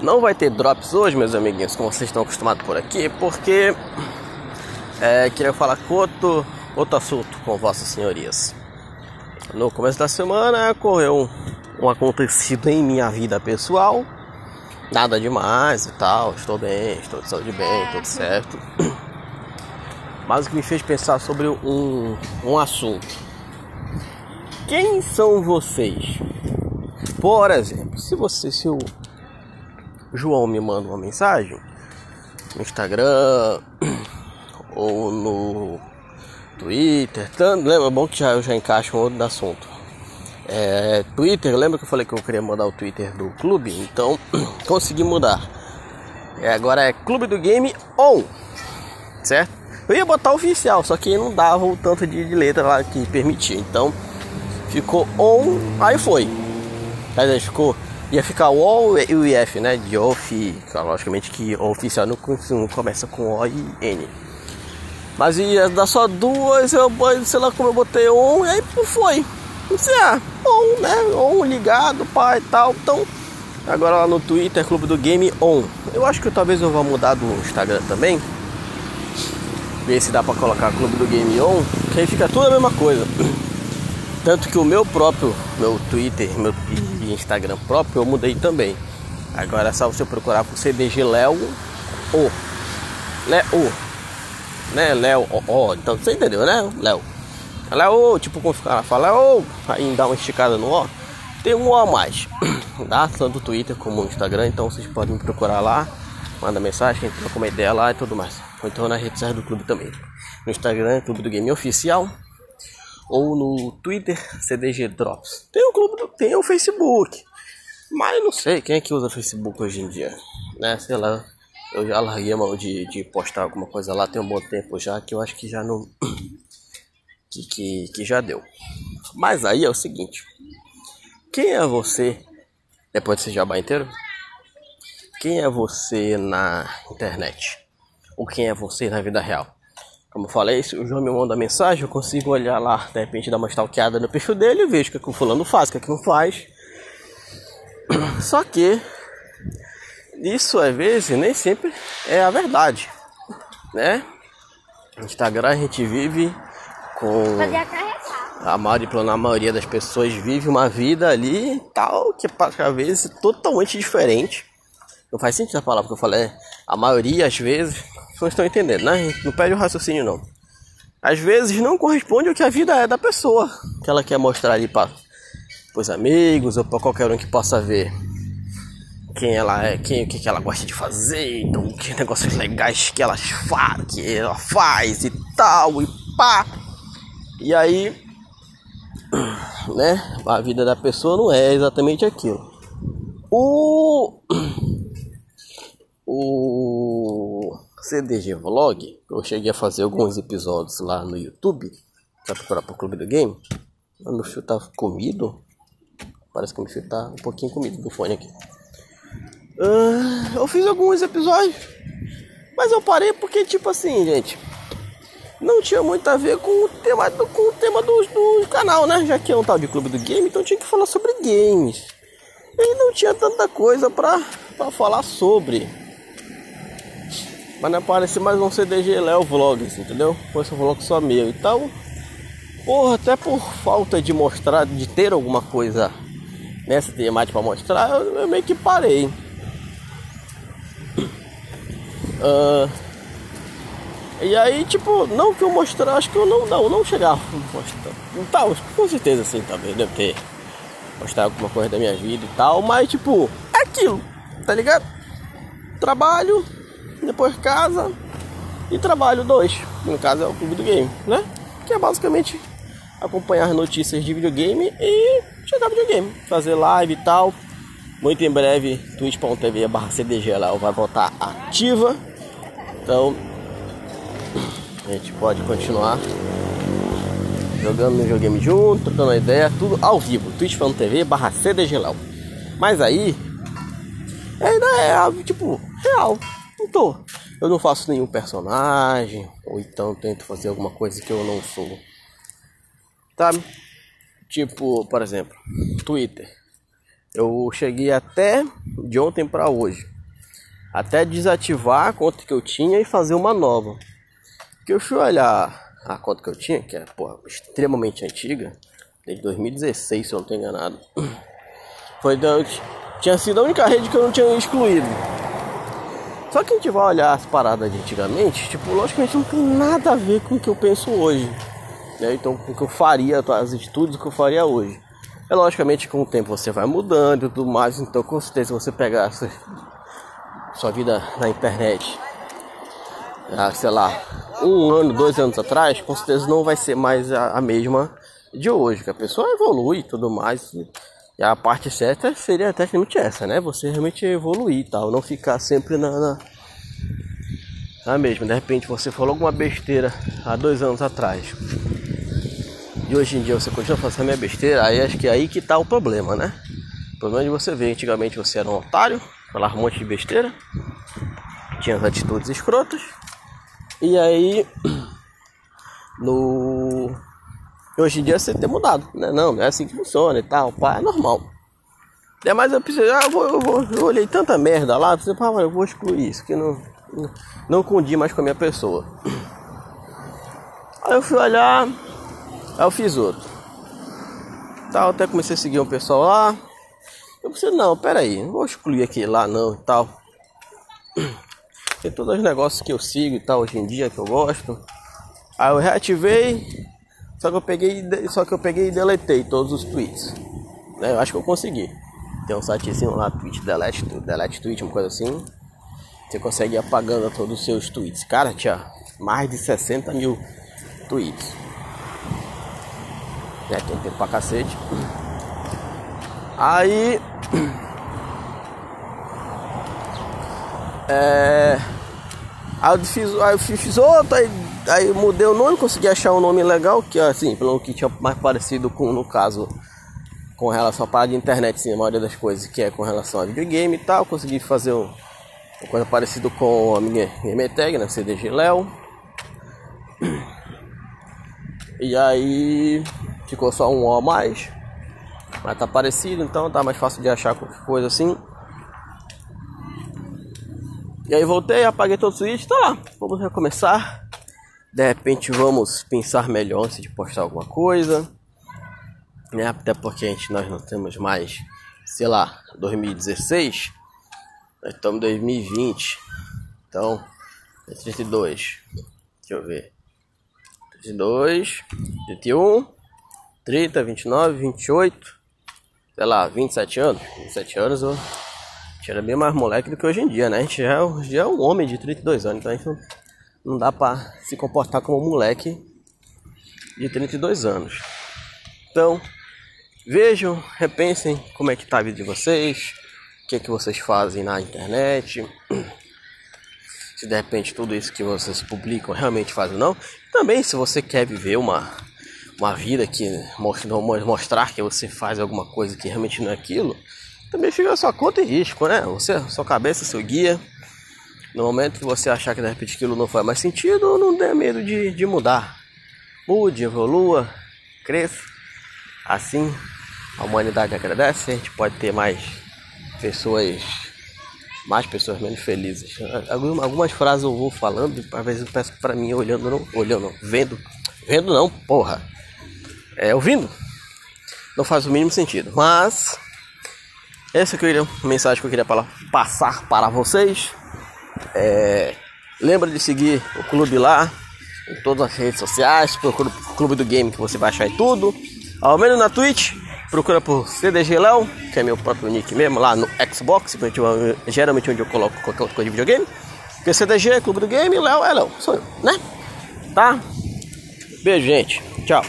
Não vai ter drops hoje, meus amiguinhos, como vocês estão acostumados por aqui, porque é, queria falar com outro, outro assunto com vossas senhorias. No começo da semana ocorreu um, um acontecido em minha vida pessoal, nada demais e tal, estou bem, estou de saúde bem, tudo certo. Mas o que me fez pensar sobre um, um assunto. Quem são vocês? Por exemplo, se você, se o João me manda uma mensagem no Instagram ou no Twitter, tanto, lembra? Bom que já eu já encaixo um outro assunto. É, Twitter, lembra que eu falei que eu queria mudar o Twitter do clube? Então consegui mudar. É, agora é Clube do Game On, certo? Eu ia botar oficial, só que não dava o tanto de, de letra lá que permitia. Então ficou on, aí foi. Aí ficou, ia ficar o O e o IF, né? De off, logicamente que oficial não, começa com O e N. Mas ia dar só duas, eu sei lá como eu botei on, e aí foi. Disse, ah, on, né? On ligado, pai e tal. Então, agora lá no Twitter, Clube do Game On. Eu acho que talvez eu vá mudar do Instagram também. Ver se dá pra colocar Clube do Game On, que aí fica tudo a mesma coisa. Tanto que o meu próprio, meu Twitter meu, e Instagram próprio, eu mudei também. Agora é só você procurar por CDG Léo O. Léo. Né? Léo O. Então você entendeu, né? Léo. Léo, tipo como ficar fala O, aí dá uma esticada no O. Tem um O a mais. Dá tanto no Twitter como no Instagram, então vocês podem me procurar lá. Manda mensagem, troca uma ideia lá e tudo mais. Ou então na rede social do clube também. No Instagram, Clube do Game Oficial ou no Twitter CDG Drops. Tem o clube, tem o Facebook. Mas não sei quem é que usa Facebook hoje em dia, né? Sei lá. Eu já larguei a mão de, de postar alguma coisa lá tem um bom tempo já que eu acho que já não que, que, que já deu. Mas aí é o seguinte: quem é você depois desse jabá inteiro? Quem é você na internet? Ou quem é você na vida real? Como eu falei, se o João me manda mensagem, eu consigo olhar lá, de repente dar uma stalkeada no perfil dele e vejo o que, é que o fulano faz, o que, é que não faz. Só que isso às vezes nem sempre é a verdade, né? No Instagram a gente vive com a maioria, a maioria das pessoas vive uma vida ali tal que às vezes totalmente diferente. Não faz sentido a palavra que eu falei. A maioria às vezes estão entendendo, né? Não perde o raciocínio não. Às vezes não corresponde ao que a vida é da pessoa, que ela quer mostrar ali para os amigos ou para qualquer um que possa ver quem ela é, quem, o que, que ela gosta de fazer, então que negócios legais que ela faz, que ela faz e tal e pá. E aí, né? A vida da pessoa não é exatamente aquilo. O o CDG Vlog, eu cheguei a fazer alguns episódios lá no YouTube, pra procurar pro Clube do Game. Meu fio tá comido. Parece que meu fio tá um pouquinho comido do fone aqui. Uh, eu fiz alguns episódios, mas eu parei porque, tipo assim, gente, não tinha muito a ver com o tema do, com o tema do, do canal, né? Já que é um tal de Clube do Game, então tinha que falar sobre games. E não tinha tanta coisa pra, pra falar sobre. Mas não aparece mais um CDG Léo Vlogs, entendeu? Foi esse vlog só meu. Então, porra, até por falta de mostrar, de ter alguma coisa nessa temática para mostrar, eu, eu, meio que parei. Uh, e aí, tipo, não que eu mostrar, acho que eu não, não, não chegava. Tal, com certeza sim, talvez deve ter mostrar alguma coisa da minha vida e tal, mas tipo, é aquilo, tá ligado? Trabalho, depois casa e trabalho dois. No caso é o clube do game, né? Que é basicamente acompanhar notícias de videogame e jogar videogame, fazer live e tal. Muito em breve, twitch.tv barra CDG lá vai voltar ativa. Então a gente pode continuar jogando no videogame junto, trocando ideia, tudo ao vivo. twitch.tv barra CDG Mas aí ainda é tipo real não tô. Eu não faço nenhum personagem, ou então tento fazer alguma coisa que eu não sou. Sabe? Tipo, por exemplo, Twitter. Eu cheguei até de ontem para hoje. Até desativar a conta que eu tinha e fazer uma nova. Que eu fui olhar a conta que eu tinha, que é porra, extremamente antiga, desde 2016, se eu não estou enganado. Foi da, tinha sido a única rede que eu não tinha excluído. Só que a gente vai olhar as paradas de antigamente, tipo, logicamente não tem nada a ver com o que eu penso hoje. Né? Então, com o que eu faria, as atitudes que eu faria hoje. É logicamente com o tempo você vai mudando e tudo mais, então com certeza você pegar sua, sua vida na internet, ah, sei lá, um ano, dois anos atrás, com certeza não vai ser mais a, a mesma de hoje, que a pessoa evolui e tudo mais. E a parte certa seria tecnicamente essa, né? Você realmente evoluir e tal, não ficar sempre na, na, na mesma. De repente você falou alguma besteira há dois anos atrás e hoje em dia você continua fazendo a minha besteira, aí acho que é aí que tá o problema, né? O problema de você ver, antigamente você era um otário, falava um monte de besteira, tinha as atitudes escrotas, e aí no hoje em dia você tem mudado, né? Não, não é assim que funciona e tal, pá, é normal. É, mas eu preciso, ah, eu, vou, eu, vou, eu olhei tanta merda lá, pensei, pá, eu vou excluir isso, que não, não, não mais com a minha pessoa. Aí eu fui olhar, Aí eu fiz outro. Tal, até comecei a seguir um pessoal lá. Eu pensei, não, pera aí, não vou excluir aquele lá não e tal. Tem todos os negócios que eu sigo e tal hoje em dia que eu gosto. Aí eu reativei, só que eu peguei, só que eu peguei e deletei todos os tweets. Né? Eu acho que eu consegui. Tem um sitezinho lá, tweet delete, delete tweet, uma coisa assim. Você consegue ir apagando todos os seus tweets. Cara, tinha mais de 60 mil tweets né? Tem tempo pra cacete. Aí. É. Aí eu fiz, aí eu fiz outro, aí, aí mudei o nome, consegui achar um nome legal, que assim, pelo que tinha mais parecido com, no caso, com relação à parada de internet, sim, a maioria das coisas, que é com relação a videogame e tal, consegui fazer um, uma coisa parecida com a minha Gametag, né, CDG Léo. E aí ficou só um O a mais. Mas tá parecido, então tá mais fácil de achar qualquer coisa assim. E aí voltei, apaguei todos os vídeos, tá lá. Vamos recomeçar. De repente vamos pensar melhor antes de postar alguma coisa. Né? Até porque a gente, nós não temos mais, sei lá, 2016. Nós estamos em 2020. Então, 32. Deixa eu ver. 22, 21, 30, 29, 28, sei lá, 27 anos. 27 anos eu era bem mais moleque do que hoje em dia, né? A gente já, é já é um homem de 32 anos, então a gente não, não dá pra se comportar como um moleque de 32 anos. Então, vejam, repensem como é que tá a vida de vocês, o que é que vocês fazem na internet se de repente tudo isso que vocês publicam realmente faz ou não. Também se você quer viver uma, uma vida que mostrar que você faz alguma coisa que realmente não é aquilo, também fica a sua conta e risco, né? Você, sua cabeça, seu guia. No momento que você achar que de repente aquilo não faz mais sentido, não tenha medo de, de mudar. Mude, evolua, cresça. Assim a humanidade agradece, a gente pode ter mais pessoas mais pessoas menos felizes. Algumas frases eu vou falando, às vezes eu peço para mim olhando, não, olhando, não, vendo, vendo não, porra. É ouvindo. Não faz o mínimo sentido. Mas essa que eu mensagem que eu queria passar para vocês. É, lembra de seguir o clube lá em todas as redes sociais, procura o clube do game que você vai achar em tudo. Ao menos na Twitch, procura por CDG Léo, que é meu próprio nick mesmo, lá no Xbox, geralmente onde eu coloco qualquer outra coisa de videogame. Porque CDG é Clube do Game, Léo é Léo, sou eu, né? Tá? Beijo, gente. Tchau.